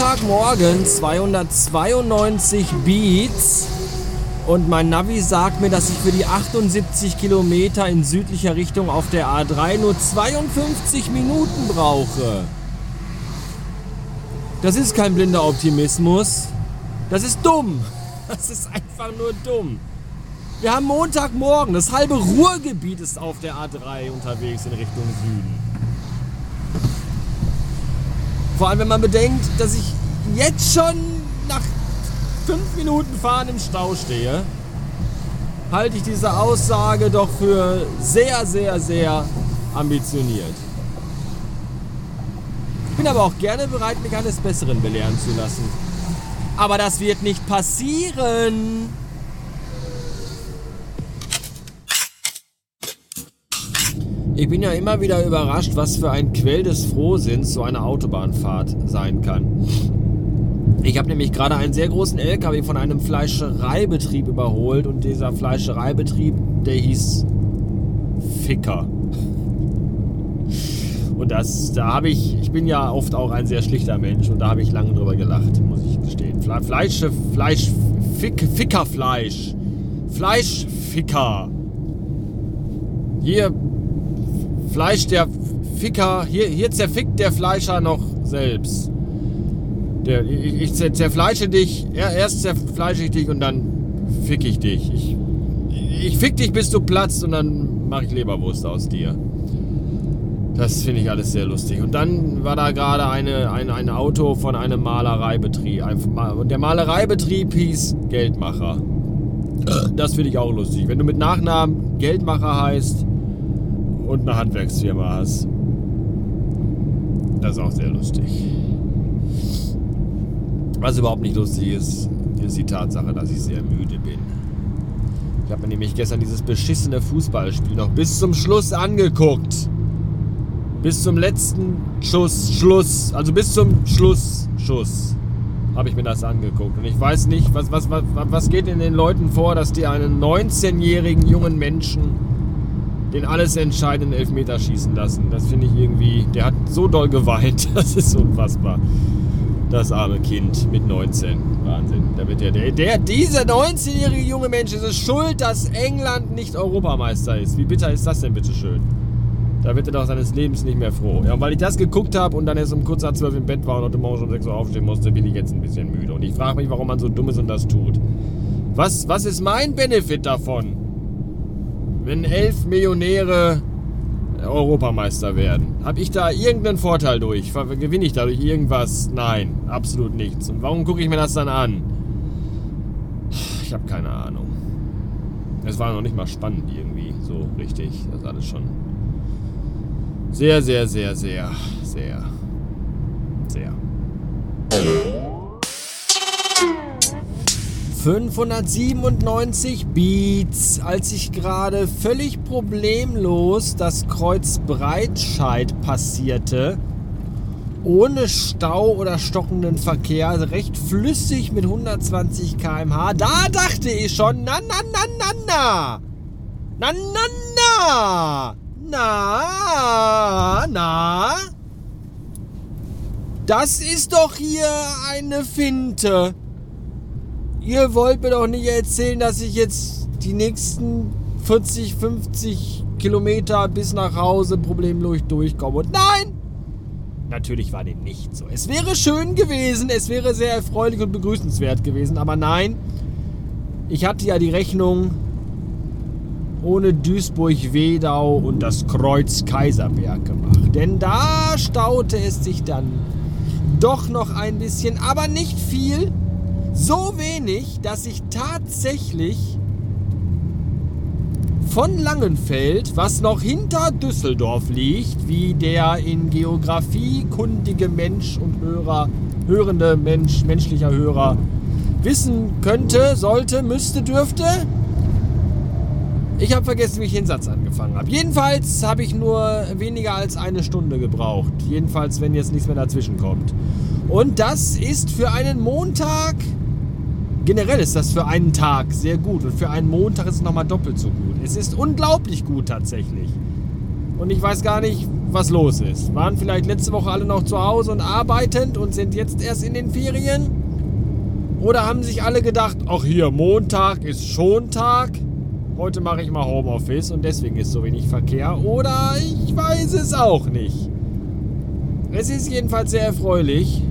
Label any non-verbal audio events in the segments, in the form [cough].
Montagmorgen 292 Beats und mein Navi sagt mir, dass ich für die 78 Kilometer in südlicher Richtung auf der A3 nur 52 Minuten brauche. Das ist kein blinder Optimismus. Das ist dumm. [laughs] Das ist einfach nur dumm. Wir haben Montagmorgen. Das halbe Ruhrgebiet ist auf der A3 unterwegs in Richtung Süden. Vor allem, wenn man bedenkt, dass ich jetzt schon nach fünf Minuten Fahren im Stau stehe, halte ich diese Aussage doch für sehr, sehr, sehr ambitioniert. Ich bin aber auch gerne bereit, mich eines Besseren belehren zu lassen. Aber das wird nicht passieren. Ich bin ja immer wieder überrascht, was für ein Quell des Frohsinns so eine Autobahnfahrt sein kann. Ich habe nämlich gerade einen sehr großen LKW von einem Fleischereibetrieb überholt und dieser Fleischereibetrieb, der hieß Ficker. Und das, da habe ich, ich bin ja oft auch ein sehr schlichter Mensch und da habe ich lange drüber gelacht, muss ich gestehen. Fle Fleisch, Fleisch, Fick, Fickerfleisch. Fleischficker. Hier Fleisch der Ficker, hier, hier zerfickt der Fleischer noch selbst. Der, ich, ich zerfleische dich, erst zerfleische ich dich und dann fick ich dich. Ich, ich fick dich, bis du platzt und dann mache ich Leberwurst aus dir. Das finde ich alles sehr lustig. Und dann war da gerade eine, eine, ein Auto von einem Malereibetrieb. Und der Malereibetrieb hieß Geldmacher. Das finde ich auch lustig. Wenn du mit Nachnamen Geldmacher heißt, und eine Handwerksfirma hast. Das ist auch sehr lustig. Was überhaupt nicht lustig ist, ist die Tatsache, dass ich sehr müde bin. Ich habe mir nämlich gestern dieses beschissene Fußballspiel noch bis zum Schluss angeguckt. Bis zum letzten Schuss, Schluss, also bis zum Schluss, Schuss, habe ich mir das angeguckt. Und ich weiß nicht, was, was, was, was geht in den Leuten vor, dass die einen 19-jährigen jungen Menschen den alles entscheidenden Elfmeter schießen lassen. Das finde ich irgendwie, der hat so doll geweint, [laughs] das ist unfassbar. Das arme Kind mit 19. Wahnsinn. Da wird der, der, der dieser 19-jährige junge Mensch ist es schuld, dass England nicht Europameister ist. Wie bitter ist das denn bitte schön? Da wird er doch seines Lebens nicht mehr froh. Ja, und weil ich das geguckt habe und dann erst um kurz nach 12 im Bett war und heute Morgen schon um 6 Uhr aufstehen musste, bin ich jetzt ein bisschen müde. Und ich frage mich, warum man so dumm ist und das tut. Was, was ist mein Benefit davon? Wenn elf Millionäre Europameister werden, habe ich da irgendeinen Vorteil durch? Gewinne ich dadurch irgendwas? Nein, absolut nichts. Und warum gucke ich mir das dann an? Ich habe keine Ahnung. Es war noch nicht mal spannend irgendwie, so richtig. Das ist alles schon sehr, sehr, sehr, sehr, sehr, sehr. 597 Beats, als ich gerade völlig problemlos das Kreuz Breitscheid passierte, ohne Stau oder stockenden Verkehr, recht flüssig mit 120 km/h. Da dachte ich schon, na na na na na, na na na, na na. Das ist doch hier eine Finte. Ihr wollt mir doch nicht erzählen, dass ich jetzt die nächsten 40, 50 Kilometer bis nach Hause problemlos durchkomme. Und nein! Natürlich war dem nicht so. Es wäre schön gewesen, es wäre sehr erfreulich und begrüßenswert gewesen, aber nein, ich hatte ja die Rechnung ohne Duisburg-Wedau und das Kreuz Kaiserberg gemacht. Denn da staute es sich dann doch noch ein bisschen, aber nicht viel. So wenig, dass ich tatsächlich von Langenfeld, was noch hinter Düsseldorf liegt, wie der in Geografie kundige Mensch und Hörer, hörende Mensch, menschlicher Hörer wissen könnte, sollte, müsste, dürfte. Ich habe vergessen, wie ich den Satz angefangen habe. Jedenfalls habe ich nur weniger als eine Stunde gebraucht. Jedenfalls, wenn jetzt nichts mehr dazwischen kommt. Und das ist für einen Montag Generell ist das für einen Tag sehr gut und für einen Montag ist es nochmal doppelt so gut. Es ist unglaublich gut tatsächlich. Und ich weiß gar nicht, was los ist. Waren vielleicht letzte Woche alle noch zu Hause und arbeitend und sind jetzt erst in den Ferien? Oder haben sich alle gedacht, ach hier, Montag ist schon Tag, heute mache ich mal Homeoffice und deswegen ist so wenig Verkehr? Oder ich weiß es auch nicht. Es ist jedenfalls sehr erfreulich,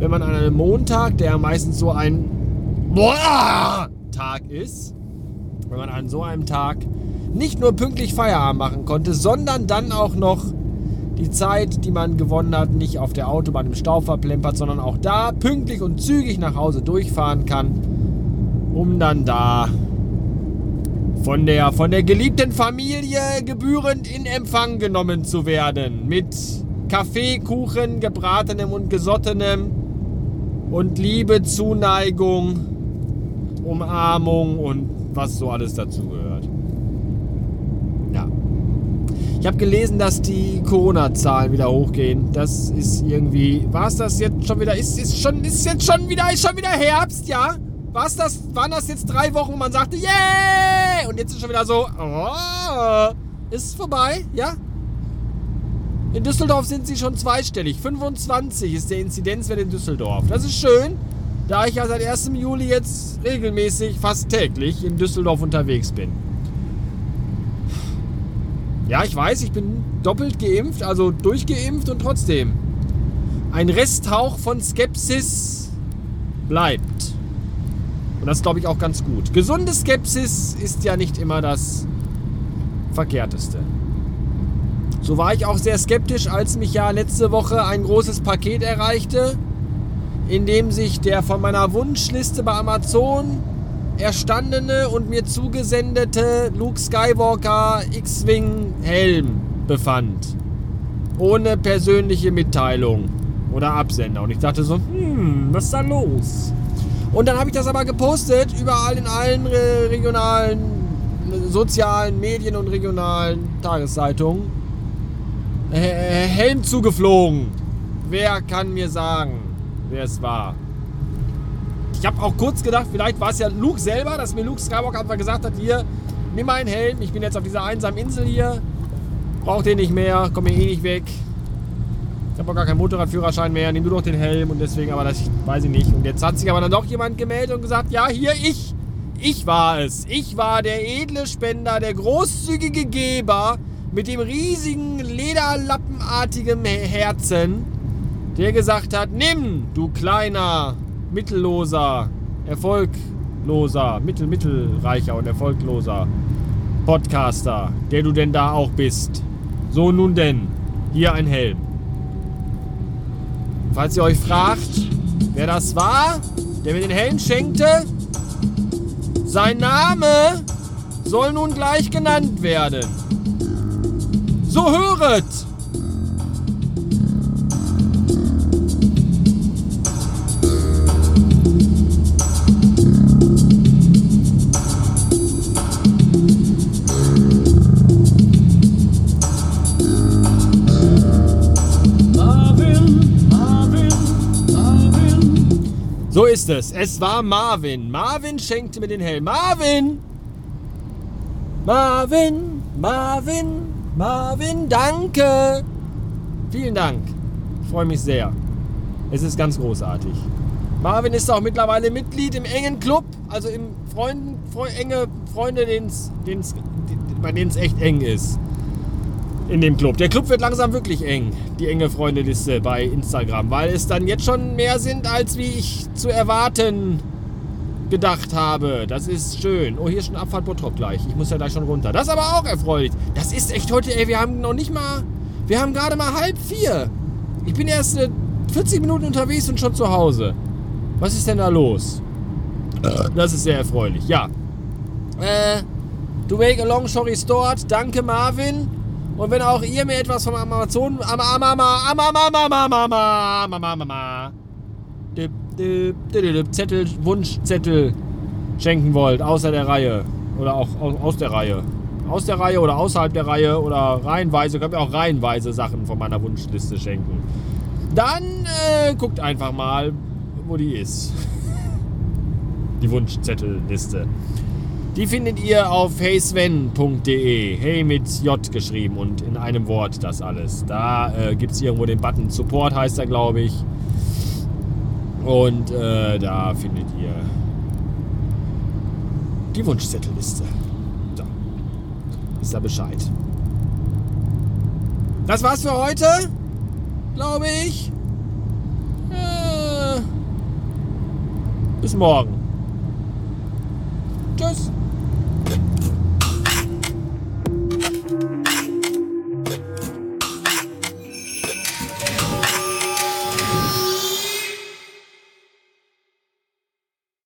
wenn man an einem Montag, der meistens so ein Tag ist, wenn man an so einem Tag nicht nur pünktlich Feierabend machen konnte, sondern dann auch noch die Zeit, die man gewonnen hat, nicht auf der Autobahn im Stau verplempert, sondern auch da pünktlich und zügig nach Hause durchfahren kann, um dann da von der, von der geliebten Familie gebührend in Empfang genommen zu werden. Mit Kaffee, Kuchen, gebratenem und gesottenem und Liebe, Zuneigung, Umarmung und was so alles dazugehört. Ich habe gelesen, dass die Corona-Zahlen wieder hochgehen. Das ist irgendwie. War es das jetzt schon wieder? Ist, ist, schon, ist jetzt schon wieder, ist schon wieder Herbst, ja? War's das, waren das jetzt drei Wochen, wo man sagte, yeah! Und jetzt ist schon wieder so, oh, ist vorbei, ja? In Düsseldorf sind sie schon zweistellig. 25 ist der Inzidenzwert in Düsseldorf. Das ist schön, da ich ja seit 1. Juli jetzt regelmäßig, fast täglich in Düsseldorf unterwegs bin. Ja, ich weiß, ich bin doppelt geimpft, also durchgeimpft und trotzdem. Ein Resthauch von Skepsis bleibt. Und das glaube ich auch ganz gut. Gesunde Skepsis ist ja nicht immer das Verkehrteste. So war ich auch sehr skeptisch, als mich ja letzte Woche ein großes Paket erreichte, in dem sich der von meiner Wunschliste bei Amazon erstandene und mir zugesendete Luke Skywalker X-Wing Helm befand. Ohne persönliche Mitteilung oder Absender. Und ich dachte so, hm, was ist da los? Und dann habe ich das aber gepostet, überall in allen regionalen, sozialen Medien und regionalen Tageszeitungen. Helm zugeflogen. Wer kann mir sagen, wer es war? Ich habe auch kurz gedacht, vielleicht war es ja Luke selber, dass mir Luke Skywalker einfach gesagt hat, hier, nimm mal einen Helm, ich bin jetzt auf dieser einsamen Insel hier, brauch den nicht mehr, komm hier eh nicht weg. Ich habe auch gar keinen Motorradführerschein mehr, nimm du doch den Helm und deswegen, aber das weiß ich nicht. Und jetzt hat sich aber dann doch jemand gemeldet und gesagt, ja, hier, ich, ich war es. Ich war der edle Spender, der großzügige Geber mit dem riesigen, lederlappenartigen Herzen, der gesagt hat, nimm, du kleiner mittelloser, erfolgloser, mittel, mittelreicher und erfolgloser Podcaster, der du denn da auch bist. So nun denn, hier ein Helm. Falls ihr euch fragt, wer das war, der mir den Helm schenkte, sein Name soll nun gleich genannt werden. So höret! Ist es. Es war Marvin. Marvin schenkte mir den Helm. Marvin! Marvin, Marvin, Marvin, danke! Vielen Dank. Ich freue mich sehr. Es ist ganz großartig. Marvin ist auch mittlerweile Mitglied im engen Club, also im Freunden, Fre enge Freunde, den's, den's, bei denen es echt eng ist in dem Club. Der Club wird langsam wirklich eng, die enge Freundeliste bei Instagram, weil es dann jetzt schon mehr sind, als wie ich zu erwarten gedacht habe. Das ist schön. Oh, hier ist schon Abfahrt Bottrop gleich. Ich muss ja gleich schon runter. Das ist aber auch erfreulich. Das ist echt heute, ey, wir haben noch nicht mal, wir haben gerade mal halb vier. Ich bin erst 40 äh, Minuten unterwegs und schon zu Hause. Was ist denn da los? Das ist sehr erfreulich. Ja. Äh, to make a long story short, danke Marvin. Und wenn auch ihr mir etwas vom Amazon. Zettel, Wunschzettel schenken wollt, außer der Reihe. Oder auch aus der Reihe. Aus der Reihe oder außerhalb der Reihe oder reihenweise, könnt ihr auch reihenweise Sachen von meiner Wunschliste schenken. Dann äh, guckt einfach mal, wo die ist. Die Wunschzettelliste. Die findet ihr auf heysven.de. Hey mit J geschrieben und in einem Wort das alles. Da äh, gibt es irgendwo den Button Support, heißt er, glaube ich. Und äh, da findet ihr die Wunschzettelliste. So. Ist da Bescheid. Das war's für heute, glaube ich. Äh, bis morgen. Tschüss.